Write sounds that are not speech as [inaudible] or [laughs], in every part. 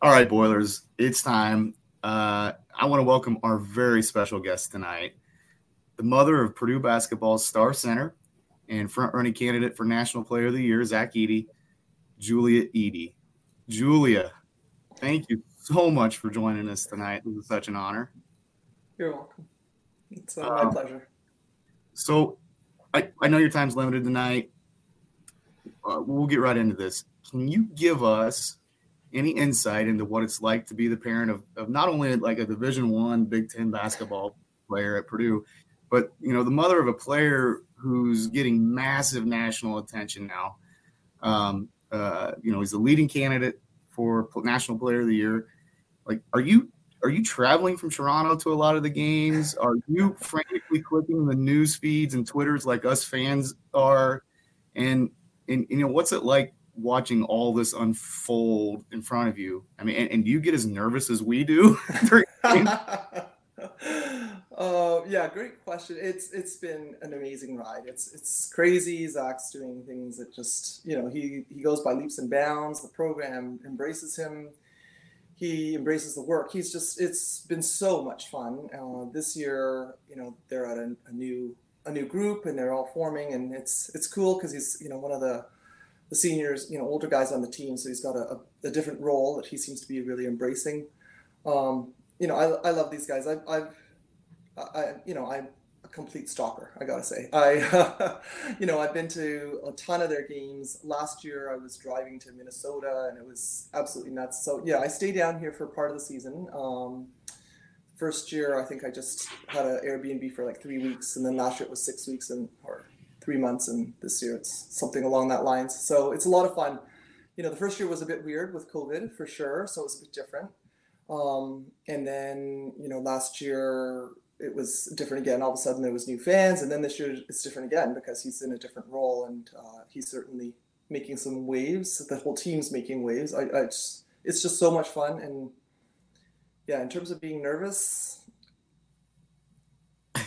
All right, Boilers, it's time. Uh, I want to welcome our very special guest tonight, the mother of Purdue basketball's star center and front running candidate for National Player of the Year, Zach Edey, Julia Edey. Julia, thank you so much for joining us tonight. This is such an honor. You're welcome. It's uh, my um, pleasure. So, I, I know your time's limited tonight. Uh, we'll get right into this. Can you give us any insight into what it's like to be the parent of, of not only like a division one big 10 basketball player at purdue but you know the mother of a player who's getting massive national attention now. Um, uh, you know he's the leading candidate for national player of the year. Like are you are you traveling from toronto to a lot of the games? Are you frantically clicking the news feeds and twitters like us fans are? And and you know what's it like watching all this unfold in front of you? I mean, and, and you get as nervous as we do? [laughs] uh, [laughs] yeah, great question. It's it's been an amazing ride. It's it's crazy. Zach's doing things that just you know he he goes by leaps and bounds. The program embraces him. He embraces the work. He's just it's been so much fun. Uh, this year, you know, they're at a, a new a new group and they're all forming, and it's it's cool because he's you know one of the the seniors, you know, older guys on the team. So he's got a, a, a different role that he seems to be really embracing. Um, you know, I, I love these guys. I've, I've I, you know, I'm a complete stalker. I gotta say, I, [laughs] you know, I've been to a ton of their games. Last year, I was driving to Minnesota, and it was absolutely nuts. So yeah, I stay down here for part of the season. Um, first year, I think I just had an Airbnb for like three weeks, and then last year it was six weeks, and or three months, and this year it's something along that lines. So it's a lot of fun. You know, the first year was a bit weird with COVID for sure, so it was a bit different. Um, and then you know, last year it was different again. All of a sudden there was new fans, and then this year it's different again because he's in a different role, and uh, he's certainly making some waves. The whole team's making waves. I, I just, it's just so much fun, and yeah, in terms of being nervous,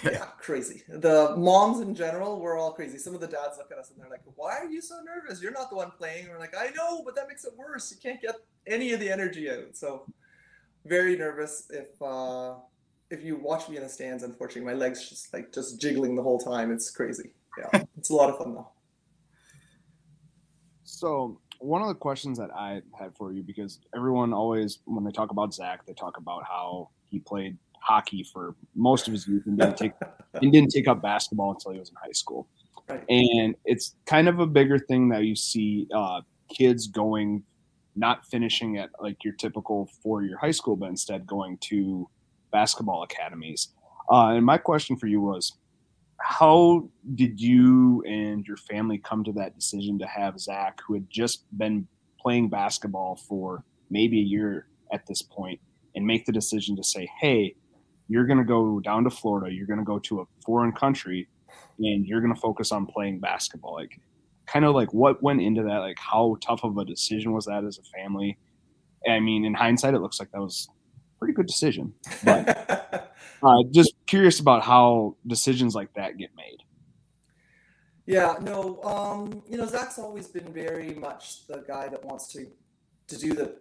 yeah, [laughs] crazy. The moms in general were all crazy. Some of the dads look at us and they're like, "Why are you so nervous? You're not the one playing." We're like, "I know, but that makes it worse. You can't get any of the energy out." So, very nervous. If uh, if you watch me in the stands, unfortunately, my legs just like just jiggling the whole time. It's crazy. Yeah, it's a lot of fun though. So one of the questions that I had for you, because everyone always, when they talk about Zach, they talk about how he played hockey for most of his youth and didn't take [laughs] and didn't take up basketball until he was in high school. Right. And it's kind of a bigger thing that you see uh, kids going, not finishing at like your typical four year high school, but instead going to basketball academies. Uh, and my question for you was, how did you and your family come to that decision to have Zach, who had just been playing basketball for maybe a year at this point, and make the decision to say, hey, you're going to go down to Florida, you're going to go to a foreign country, and you're going to focus on playing basketball. Like, kind of like what went into that? Like, how tough of a decision was that as a family? I mean, in hindsight, it looks like that was a pretty good decision. But [laughs] uh, just curious about how decisions like that get made. Yeah, no, um, you know, Zach's always been very much the guy that wants to to do the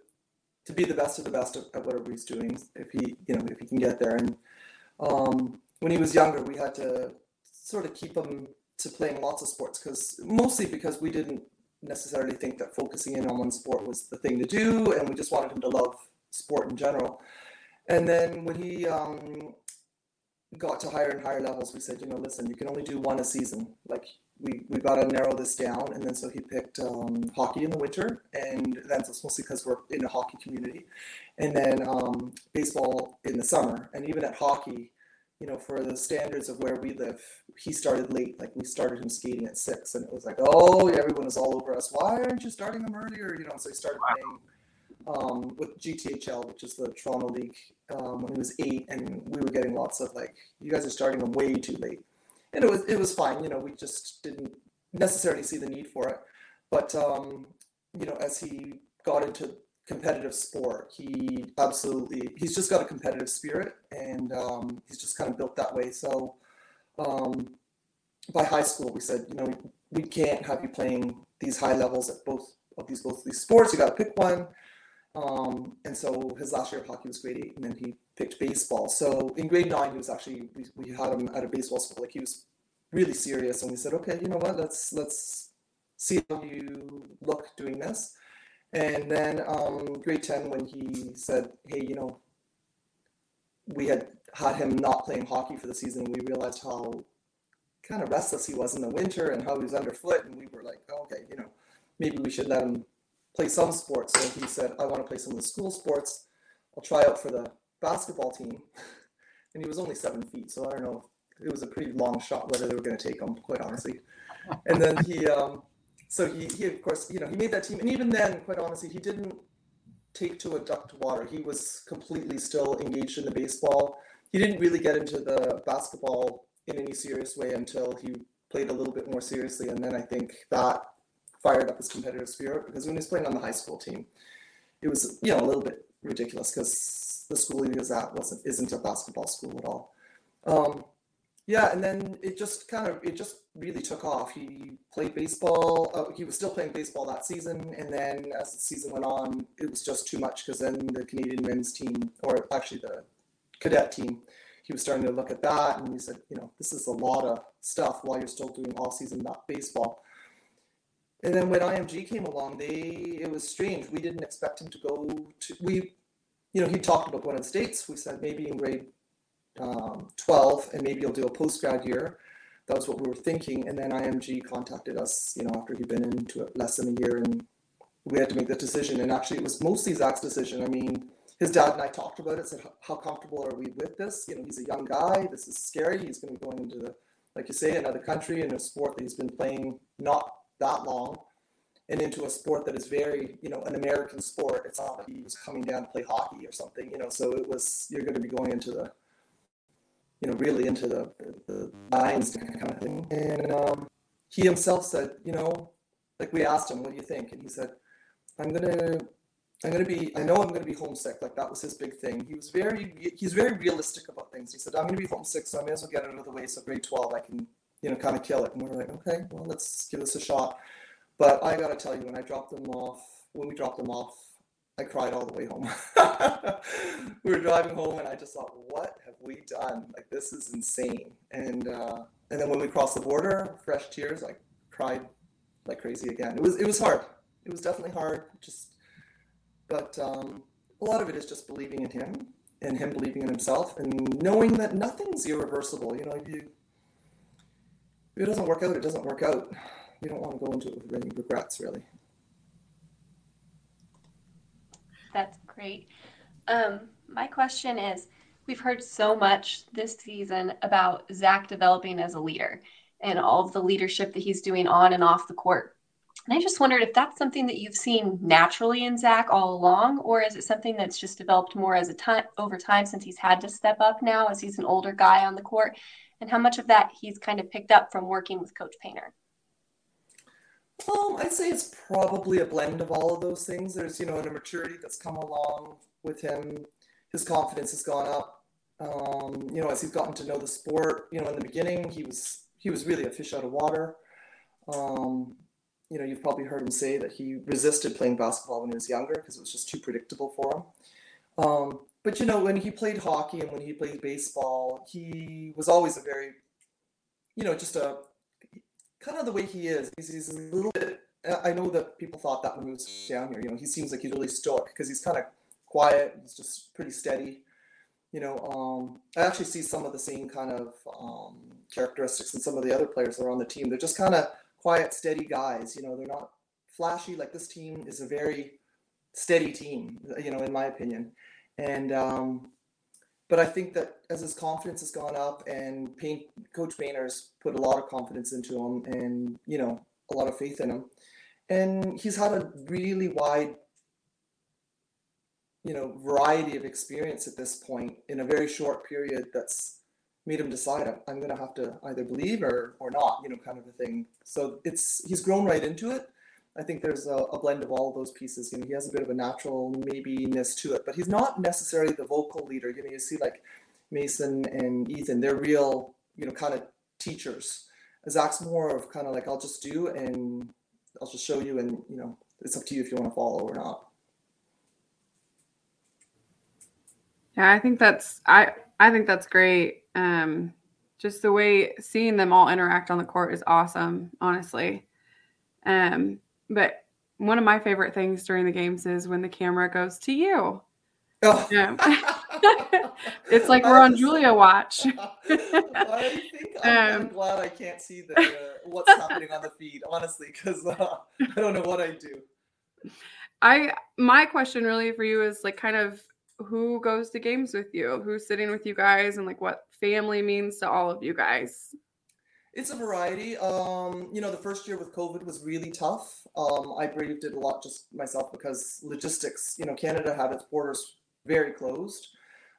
to be the best of the best at whatever he's doing if he you know if he can get there. And um, when he was younger we had to sort of keep him to playing lots of sports because mostly because we didn't necessarily think that focusing in on one sport was the thing to do and we just wanted him to love sport in general. And then when he um, got to higher and higher levels we said you know listen you can only do one a season. Like we, we got to narrow this down. And then so he picked um, hockey in the winter, and that's mostly because we're in a hockey community. And then um, baseball in the summer. And even at hockey, you know, for the standards of where we live, he started late. Like we started him skating at six, and it was like, oh, everyone was all over us. Why aren't you starting him earlier? You know, so he started playing um, with GTHL, which is the Toronto League, um, when he was eight, and we were getting lots of like, you guys are starting him way too late and it was it was fine. You know, we just didn't necessarily see the need for it. But um, you know, as he got into competitive sport, he absolutely he's just got a competitive spirit, and um, he's just kind of built that way. So um, by high school, we said, you know, we can't have you playing these high levels at both of these both of these sports. You got to pick one. Um, and so his last year of hockey was grade eight, and then he picked baseball. So in grade nine, he was actually we, we had him at a baseball school. Like he was really serious, and we said, okay, you know what? Let's let's see how you look doing this. And then um, grade ten, when he said, hey, you know, we had had him not playing hockey for the season, we realized how kind of restless he was in the winter and how he was underfoot, and we were like, oh, okay, you know, maybe we should let him play some sports. So he said, I want to play some of the school sports. I'll try out for the basketball team. [laughs] And he was only seven feet, so I don't know. It was a pretty long shot whether they were going to take him, quite honestly. And then he, [laughs] um, so he, he of course, you know, he made that team. And even then, quite honestly, he didn't take to a duck to water. He was completely still engaged in the baseball. He didn't really get into the basketball in any serious way until he played a little bit more seriously. And then I think that fired up his competitive spirit because when he was playing on the high school team, it was you know a little bit ridiculous because the school he was at wasn't isn't a basketball school at all. Um, yeah, and then it just kind of it just really took off. He played baseball. Uh, he was still playing baseball that season, and then as the season went on, it was just too much because then the Canadian men's team, or actually the cadet team, he was starting to look at that, and he said, you know, this is a lot of stuff while you're still doing all season baseball. And then when IMG came along, they it was strange. We didn't expect him to go to we, you know, he talked about going the states. We said maybe in grade um, 12 and maybe he'll do a post grad year. That was what we were thinking. And then IMG contacted us, you know, after he'd been into it less than a year, and we had to make the decision. And actually, it was mostly Zach's decision. I mean, his dad and I talked about it. Said, how comfortable are we with this? You know, he's a young guy. This is scary. He's going to be going into the, like you say, another country in a sport that he's been playing not that long and into a sport that is very, you know, an American sport. It's not like he was coming down to play hockey or something, you know. So it was you're going to be going into the, you know, really into the the lines kind of thing. And um, he himself said, you know, like we asked him, what do you think? And he said, I'm gonna. I'm gonna be. I know I'm gonna be homesick. Like that was his big thing. He was very. He's very realistic about things. He said, "I'm gonna be homesick, so I may as well get out of the way. So grade 12, I can you know, kind of kill it. And we are like, okay, well, let's give this a shot. But I got to tell you, when I dropped them off, when we dropped them off, I cried all the way home. [laughs] we were driving home, and I just thought, what have we done? Like this is insane. And uh, and then when we crossed the border, fresh tears, I cried like crazy again. It was it was hard. It was definitely hard. Just, but um, a lot of it is just believing in him and him believing in himself and knowing that nothing's irreversible. You know, if you if it doesn't work out, it doesn't work out. You don't want to go into it with any regrets, really. That's great. Um, my question is we've heard so much this season about Zach developing as a leader and all of the leadership that he's doing on and off the court. And I just wondered if that's something that you've seen naturally in Zach all along, or is it something that's just developed more as a time over time since he's had to step up now as he's an older guy on the court? and how much of that he's kind of picked up from working with Coach Painter? Um, I'd say it's probably a blend of all of those things. There's, you know, a maturity that's come along with him. His confidence has gone up. Um, you know, as he's gotten to know the sport. You know, in the beginning, he was he was really a fish out of water. Um, you know, you've probably heard him say that he resisted playing basketball when he was younger because it was just too predictable for him. Um, but you know, when he played hockey and when he played baseball, he was always a very, you know, just a kind of the way he is. He's, he's a little bit. I know that people thought that when he was down here. You know, he seems like he's really stoic because he's kind of quiet. He's just pretty steady. You know, um, I actually see some of the same kind of um, characteristics in some of the other players that are on the team. They're just kind of quiet, steady guys. You know, they're not flashy. Like this team is a very steady team. You know, in my opinion and um, but I think that as his confidence has gone up and Paint, Coach Painter's put a lot of confidence into him and you know a lot of faith in him, and he's had a really wide you know variety of experience at this point in a very short period that's made him decide I'm going to have to either believe or or not you know kind of a thing. So it's he's grown right into it I think there's a, a, blend of all those pieces. You know, he has a bit of a natural maybe-ness to it, but he's not necessarily the vocal leader. You know, you see like Mason and Ethan, they're real, you know, kind of teachers. Zach's more of kind of like, I'll just do and I'll just show you and, you know, it's up to you if you want to follow or not. Yeah, I think that's I I think that's great. Um, just the way seeing them all interact on the court is awesome, honestly. Um, but one of my favorite things during the games is when the camera goes to you. Oh. Yeah. [laughs] it's like we're on Julia watch. [laughs] I think I'm, Um, I'm glad I can't see the, uh, [laughs] what's happening on the feed, honestly, because uh, I don't know what I do. I my question really for you is like kind of who goes to games with you, who's sitting with you guys, and like what family means to all of you guys. It's a variety. Um, you know, the first year with COVID was really tough. Um, I braved it a lot just myself because logistics. You know, Canada had its borders very closed,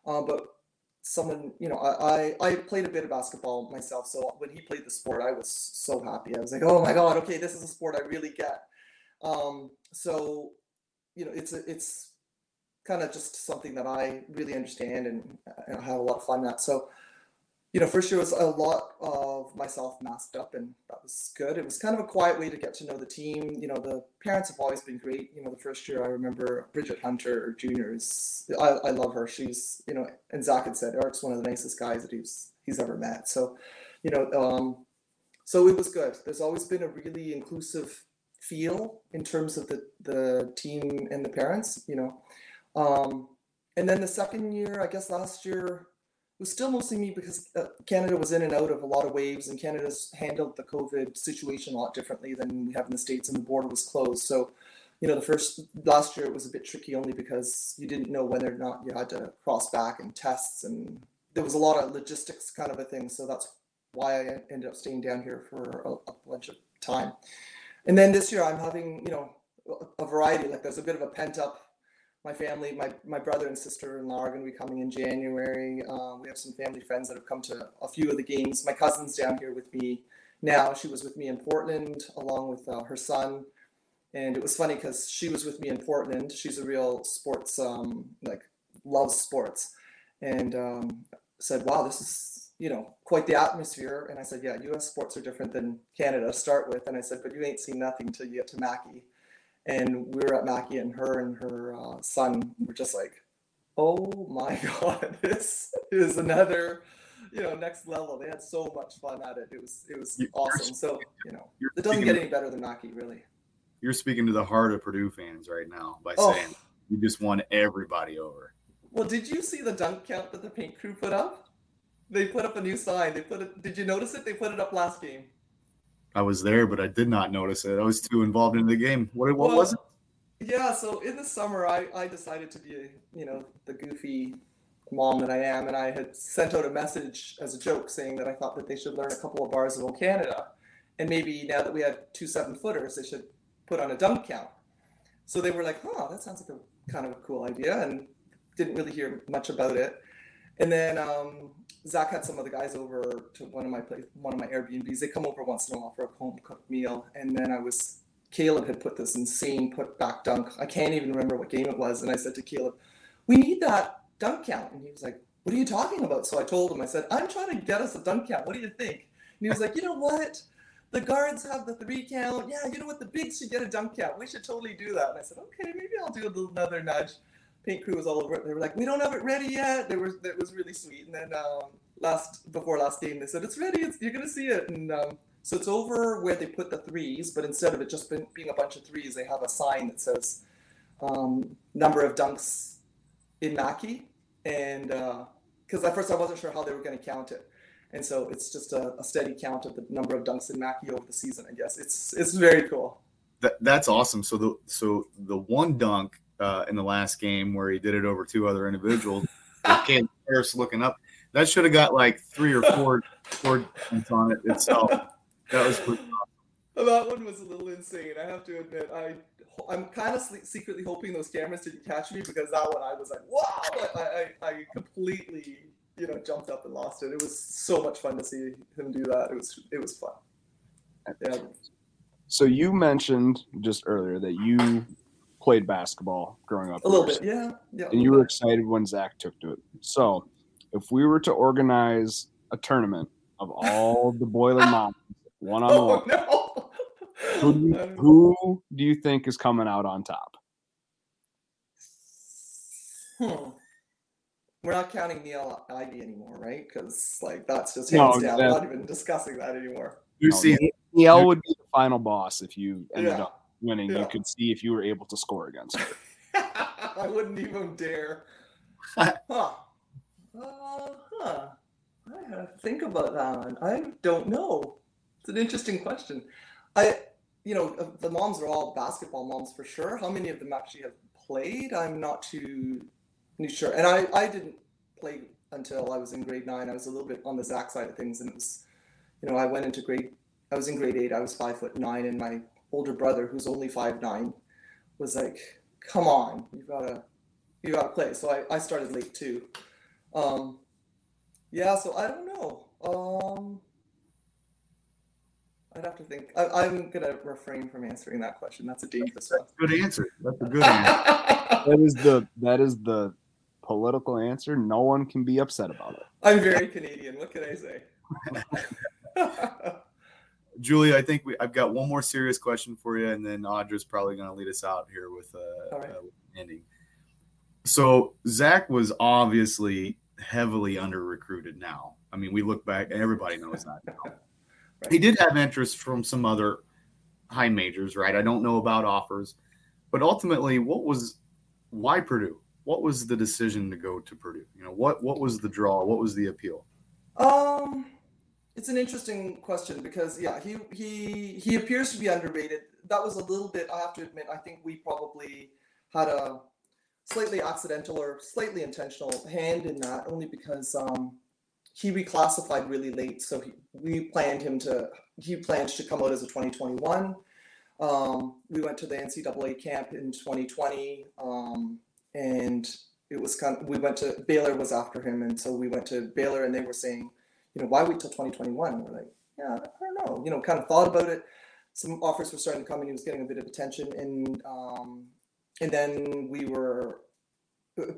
uh, but someone, you know, I, I I played a bit of basketball myself. So when he played the sport, I was so happy. I was like, oh my god, okay, this is a sport I really get. Um, so, you know, it's a, it's kind of just something that I really understand and, and I have a lot of fun at. So you know, first year was a lot of myself masked up, and that was good. It was kind of a quiet way to get to know the team. You know, the parents have always been great. You know, the first year I remember Bridget Hunter Jr. is I, I love her. She's you know, and Zach had said Eric's one of the nicest guys that he's he's ever met. So, you know, um, so it was good. There's always been a really inclusive feel in terms of the the team and the parents. You know, um, and then the second year, I guess last year was still mostly me because uh, Canada was in and out of a lot of waves, and Canada's handled the COVID situation a lot differently than we have in the states, and the border was closed. So, you know, the first last year it was a bit tricky only because you didn't know whether or not you had to cross back and tests, and there was a lot of logistics kind of a thing. So that's why I ended up staying down here for a, a bunch of time. And then this year I'm having, you know, a variety. Like there's a bit of a pent up my family, my, my brother and sister-in-law are going to be coming in January. Um, we have some family friends that have come to a few of the games. My cousin's down here with me now. She was with me in Portland along with uh, her son. And it was funny because she was with me in Portland. She's a real sports, um, like loves sports. And um, said, wow, this is, you know, quite the atmosphere. And I said, yeah, US sports are different than Canada to start with. And I said, but you ain't seen nothing till you get to Mackey and we were at Mackey, and her and her uh, son were just like, "Oh my [laughs] god, this is another, you know, next level." They had so much fun at it. It was it was You're- awesome. So you know, it doesn't get any better than Mackey, really. You're speaking to the heart of Purdue fans right now by Oh, saying you just won everybody over. well, did you see the dunk count that the paint crew put up? They put up a new sign. They put it. Did you notice it? They put it up last game. I was there, but I did not notice it. I was too involved in the game. What, what Well, was it? Yeah, so in the summer, I, I decided to be, you know, the goofy mom that I am, and I had sent out a message as a joke saying that I thought that they should learn a couple of bars of O Canada, and maybe now that we had two seven footers, they should put on a dunk count. So they were like, "Huh, that sounds like a kind of a cool idea," and didn't really hear much about it. And then um, Zach had some of the guys over to one of my place, one of my Airbnbs. They come over once in a while for a home cooked meal, and then I was Caleb had put this insane put back dunk. I can't even remember what game it was. And I said to Caleb, We need that dunk count. And he was like, What are you talking about? So I told him, I said, I'm trying to get us a dunk count. What do you think? And he was like, You know what? The guards have the three count. Yeah, you know what? The bigs should get a dunk count. We should totally do that. And I said, Okay, maybe I'll do another nudge. Paint crew was all over it. They were like, We don't have it ready yet. There were, that was really sweet. And then um, last, before last game, they said, It's ready. It's, you're to see it. And um, so it's over where they put the threes, but instead of it just been, being a bunch of threes, they have a sign that says um, number of dunks in Mackey. And because at first I wasn't sure how they were to count it. And so it's just a, a steady count of the number of dunks in Mackey over the season, I guess. It's it's very cool. That, that's awesome. So the so the one dunk uh, in the last game where he did it over two other individuals, with Caleb Harris looking up, that should have got like three or four four dunks on it itself. That was pretty That one was a little insane. I have to admit. I I'm kind of secretly hoping those cameras didn't catch me because that one I was like, wow! I I, I completely you know jumped up and lost it. It was so much fun to see him do that. It was it was fun. Yeah. So you mentioned just earlier that you played basketball growing up. A little bit, yeah, yeah. And you were bit. excited when Zach took to it. So if we were to organize a tournament of [laughs] all the boiler [laughs] moms one on one, who, do you- [laughs] who do you think is coming out on top? Hmm. we're not counting Niele Ivey anymore, right? Because like that's just hands no, down. We're not even discussing that anymore. You're no, seeing Niele would be the final boss if you ended yeah. up winning. Yeah. You could see if you were able to score against her. [laughs] I wouldn't even dare. huh. Uh, huh. I have to think about that one. I don't know. It's an interesting question. I, you know, uh, the moms are all basketball moms for sure. How many of them actually have played? I'm not too, too sure. And I, I didn't play until I was in grade nine. I was a little bit on the Zach side of things, and it was, you know, I went into grade. I was in grade eight. I was five foot nine, and my older brother, who's only five nine, was like, "Come on, you gotta, you gotta play." So I, I started late too. Um, yeah, so I don't know. Um, I'd have to think. I, am gonna refrain from answering that question. That's a dangerous one. Good answer. That's a good [laughs] answer. that is the that is the political answer. No one can be upset about it. I'm very Canadian. What can I say? [laughs] [laughs] Julie, I think we, I've got one more serious question for you, and then Audra's probably going to lead us out here with, uh, right. uh, ending. So Zach was obviously heavily under recruited now. I mean, we look back, and everybody knows that. [laughs] right. He did have interest from some other high majors, right? I don't know about offers, but ultimately, what was why Purdue? What was the decision to go to Purdue? You know, what what was the draw? What was the appeal? Um, it's an interesting question because yeah, he he he appears to be underrated. That was a little bit. I have to admit, I think we probably had a slightly accidental or slightly intentional hand in that, only because um, he reclassified really late. So he, we planned him to, he planned to come out as a 2021. Um, we went to the NCAA camp in 2020, um, and it was kind of, we went to, Baylor was after him. And so we went to Baylor and they were saying, you know, why wait till 2021? We're like, yeah, I don't know, you know, kind of thought about it. Some offers were starting to come and he was getting a bit of attention. And, um, and then we were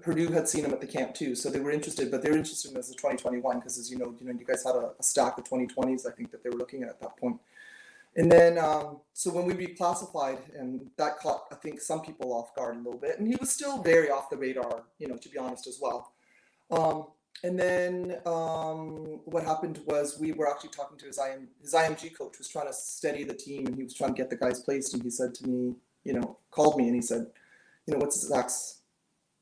Purdue had seen him at the camp too, so they were interested, but they were interested in as a 2021 because, as you know, you know, you guys had a, a, stack of 2020s. I think that they were looking at at that point. And then, um, so when we reclassified, and that caught, I think, some people off guard a little bit, and he was still very off the radar, you know, to be honest as well. Um, and then um, what happened was we were actually talking to his IM, his IMG coach was trying to steady the team, and he was trying to get the guys placed, and he said to me, you know, called me, and he said, you know, what's Zach's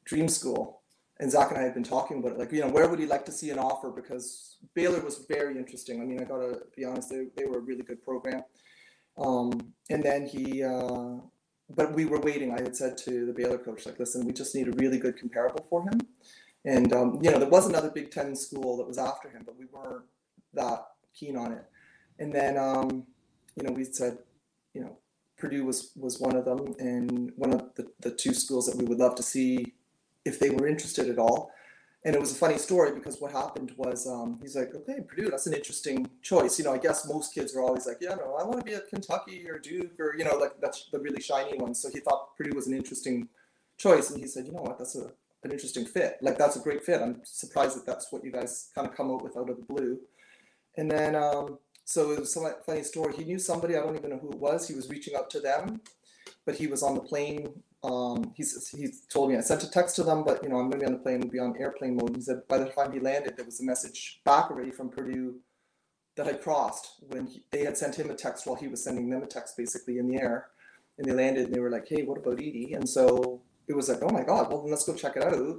dream school. And Zach and I had been talking about it, like, you know, where would he like to see an offer? Because Baylor was very interesting. I mean, I gotta be honest, they, they were a really good program. Um, and then he, uh, but we were waiting. I had said to the Baylor coach, like, listen, we just need a really good comparable for him. And, um, you know, there was another Big Ten school that was after him, but we weren't that keen on it. And then, um, you know, we said, you know, Purdue was, was one of them and one of the, the two schools that we would love to see if they were interested at all. And it was a funny story because what happened was um, he's like, okay, Purdue, that's an interesting choice. You know, I guess most kids are always like, yeah, no, I want to be at Kentucky or Duke or, you know, like that's the really shiny ones. So he thought Purdue was an interesting choice. And he said, you know what, that's a, an interesting fit. Like, that's a great fit. I'm surprised that that's what you guys kind of come out with out of the blue. And then, um, so it was a funny story. He knew somebody, I don't even know who it was. He was reaching out to them, but he was on the plane um, he's he told me I sent a text to them, but you know I'm going to be on the plane, we'll be on airplane mode. He said by the time he landed, there was a message back already from Purdue that had crossed when he, they had sent him a text while he was sending them a text, basically in the air. And they landed, and they were like, "Hey, what about Edey?" And so it was like, "Oh my God, well then let's go check it out."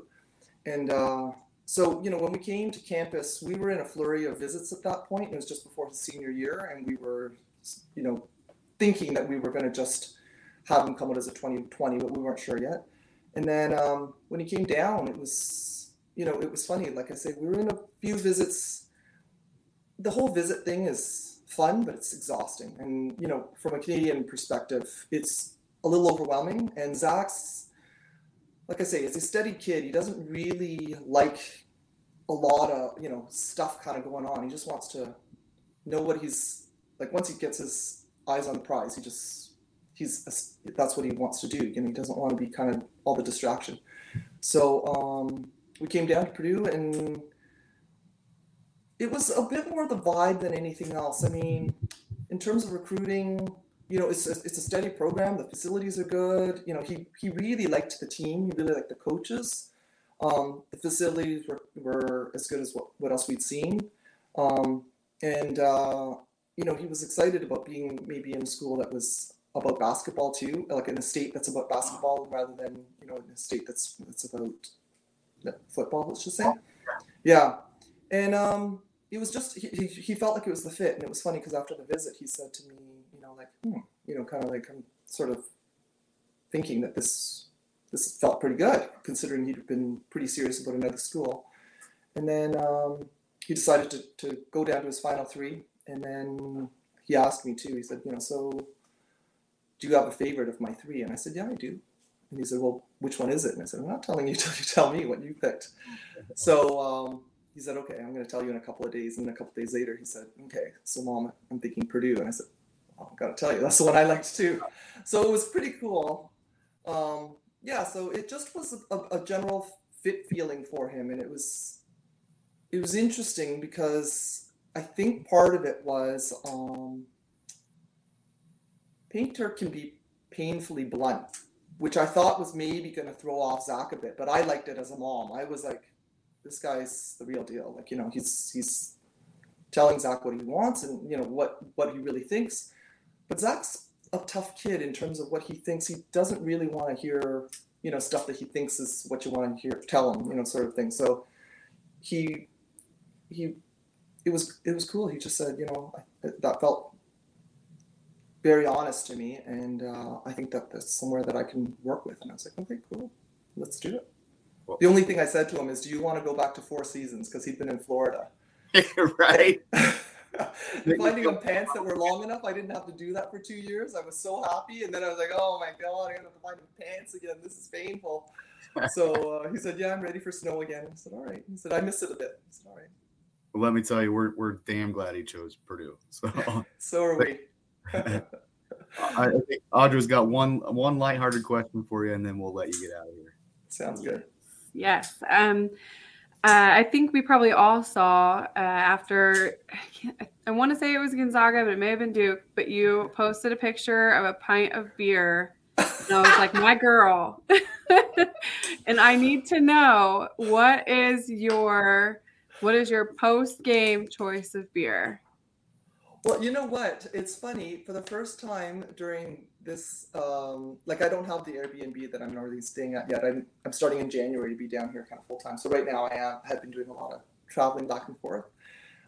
And uh, so you know when we came to campus, we were in a flurry of visits at that point. It was just before his senior year, and we were, you know, thinking that we were going to just have him come out as a 2020, but we weren't sure yet. And then um, when he came down, it was, you know, it was funny. Like I said, we were in a few visits. The whole visit thing is fun, but it's exhausting. And, you know, from a Canadian perspective, it's a little overwhelming. And Zach's, like I say, is a steady kid. He doesn't really like a lot of, you know, stuff kind of going on. He just wants to know what he's like. Once he gets his eyes on the prize, he just he's that's what he wants to do. and he doesn't want to be kind of all the distraction. So um, we came down to Purdue, and it was a bit more the vibe than anything else. I mean, in terms of recruiting, you know, it's a, it's a steady program. The facilities are good. You know, he he really liked the team. He really liked the coaches. Um, the facilities were, were as good as what, what else we'd seen. Um, and, uh, you know, he was excited about being maybe in a school that was about basketball too, like in a state that's about basketball rather than, you know, in a state that's, that's about football, let's just say. Yeah. And, um, it was just, he, he, he felt like it was the fit. And it was funny because after the visit, he said to me, like, hmm, you know, kind of like, I'm sort of thinking that this this felt pretty good considering he'd been pretty serious about another school. And then um, he decided to, to go down to his final three. And then he asked me too. He said, you know, so do you have a favorite of my three? And I said, yeah, I do. And he said, well, which one is it? And I said, I'm not telling you [laughs] till you tell me what you picked. So um, he said, okay, I'm going to tell you in a couple of days. And a couple of days later, he said, okay, so mom, I'm thinking Purdue. And I said, I've got to tell you, that's what I liked too. So it was pretty cool. Um, yeah, so it just was a, a, general fit feeling for him, and it was it was interesting because I think part of it was um, Painter can be painfully blunt, which I thought was maybe going to throw off Zach a bit, but I liked it as a mom. I was like, this guy's the real deal. Like you know, he's he's telling Zach what he wants and you know what what he really thinks, but Zach's a tough kid in terms of what he thinks. He doesn't really want to hear, you know, stuff that he thinks is what you want to hear, tell him, you know, sort of thing. So he, he, it was it was cool. He just said, you know, that felt very honest to me, and uh, I think that that's somewhere that I can work with. And I was like, okay, cool, let's do it. Well, the only thing I said to him is, do you want to go back to four seasons? Because he'd been in Florida. [laughs] right. [laughs] [laughs] finding them pants that were long enough. I didn't have to do that for two years. I was so happy, and then I was like, "Oh my god, I have to find pants again. This is painful." so uh, he said, "Yeah, I'm ready for snow again." I said, "All right." He said, "I missed it a bit." I said, "All right." Well, let me tell you, we're we're damn glad he chose Purdue. So [laughs] so are we. [laughs] I think Audra's got one one lighthearted question for you, and then we'll let you get out of here. Sounds good. Yes. Um, uh, I think we probably all saw uh, after, I, I want to say it was Gonzaga, but it may have been Duke, but you posted a picture of a pint of beer. And I was like, my girl. [laughs] and I need to know what is your what is your post game choice of beer? Well, you know what? It's funny. For the first time during this, um, like I don't have the Airbnb that I'm normally staying at yet. I'm, I'm starting in January to be down here kind of full time. So right now I have, have been doing a lot of traveling back and forth.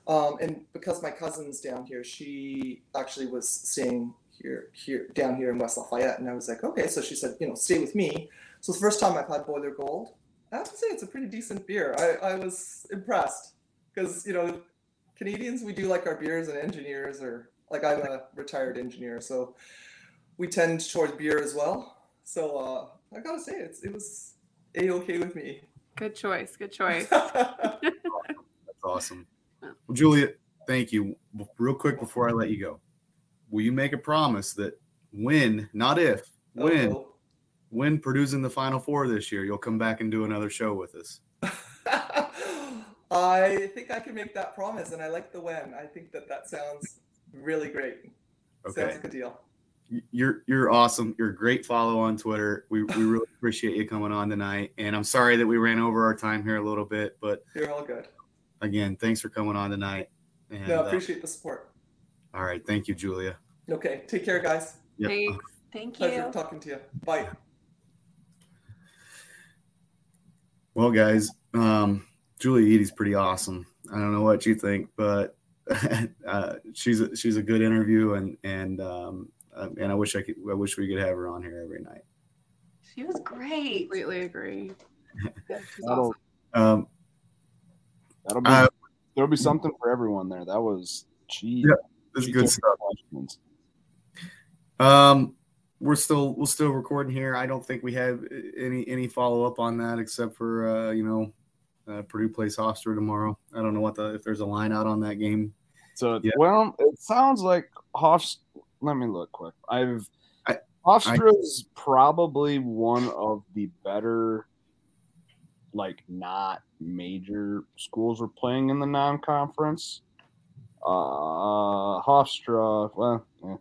Um, and because my cousin's down here, she actually was staying here, here, down here in West Lafayette. And I was like, okay. So she said, you know, stay with me. So the first time I've had Boiler Gold, I have to say it's a pretty decent beer. I, I was impressed because, you know, Canadians, we do like our beers and engineers, or like I'm a retired engineer, so we tend towards beer as well. So uh, I gotta say, it's it was a okay with me. Good choice. Good choice. [laughs] That's awesome. [laughs] Well, Julia, thank you. Real quick before I let you go, will you make a promise that when, not if, when, Uh-oh. when Purdue's in the Final Four this year, you'll come back and do another show with us? [laughs] I think I can make that promise, and I like the when. I think that that sounds really great. Okay. Sounds like a deal. You're you're awesome. You're a great follow on Twitter. We, we [laughs] really appreciate you coming on tonight. And I'm sorry that we ran over our time here a little bit, but you're all good. Again, thanks for coming on tonight. And, no, uh, appreciate uh, the support. All right, thank you, Julia. Okay, take care, guys. Yep. Thanks. Thank you. Pleasure talking to you. Bye. Well, guys, um, Julia Edey's pretty awesome. I don't know what you think, but [laughs] uh, she's a, she's a good interview, and and um, uh, and I wish I could. I wish we could have her on here every night. She was great. Completely agree. [laughs] that'll, awesome. um, that'll be uh, there'll be something for everyone there. That was she. Yeah, this is good stuff. Questions. Um, we're still we're still recording here. I don't think we have any any follow up on that except for uh, you know uh, Purdue plays Hofstra tomorrow. I don't know what the if there's a line out on that game. So yeah. well, it sounds like Hofstra. Let me look quick. I've I, Hofstra is probably one of the better, like not major schools are playing in the non-conference. Uh, Hofstra, well, eh,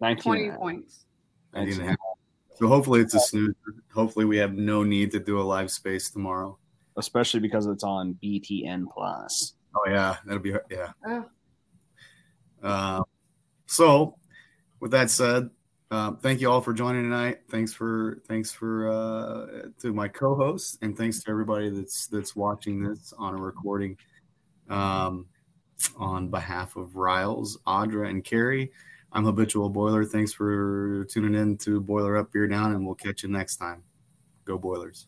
19 20 points. 19 So hopefully it's a snoozer. Hopefully we have no need to do a live space tomorrow. especially because it's on BTN Plus. Oh yeah, that'll be yeah. Oh. Uh, so, with that said, um, thank you all for joining tonight. Thanks for thanks for uh, to my co-hosts, and thanks to everybody that's that's watching this on a recording. Um, on behalf of Riles, Audra, and Carrie, I'm Habitual Boiler. Thanks for tuning in to Boiler Up, Beer Down, and we'll catch you next time. Go Boilers.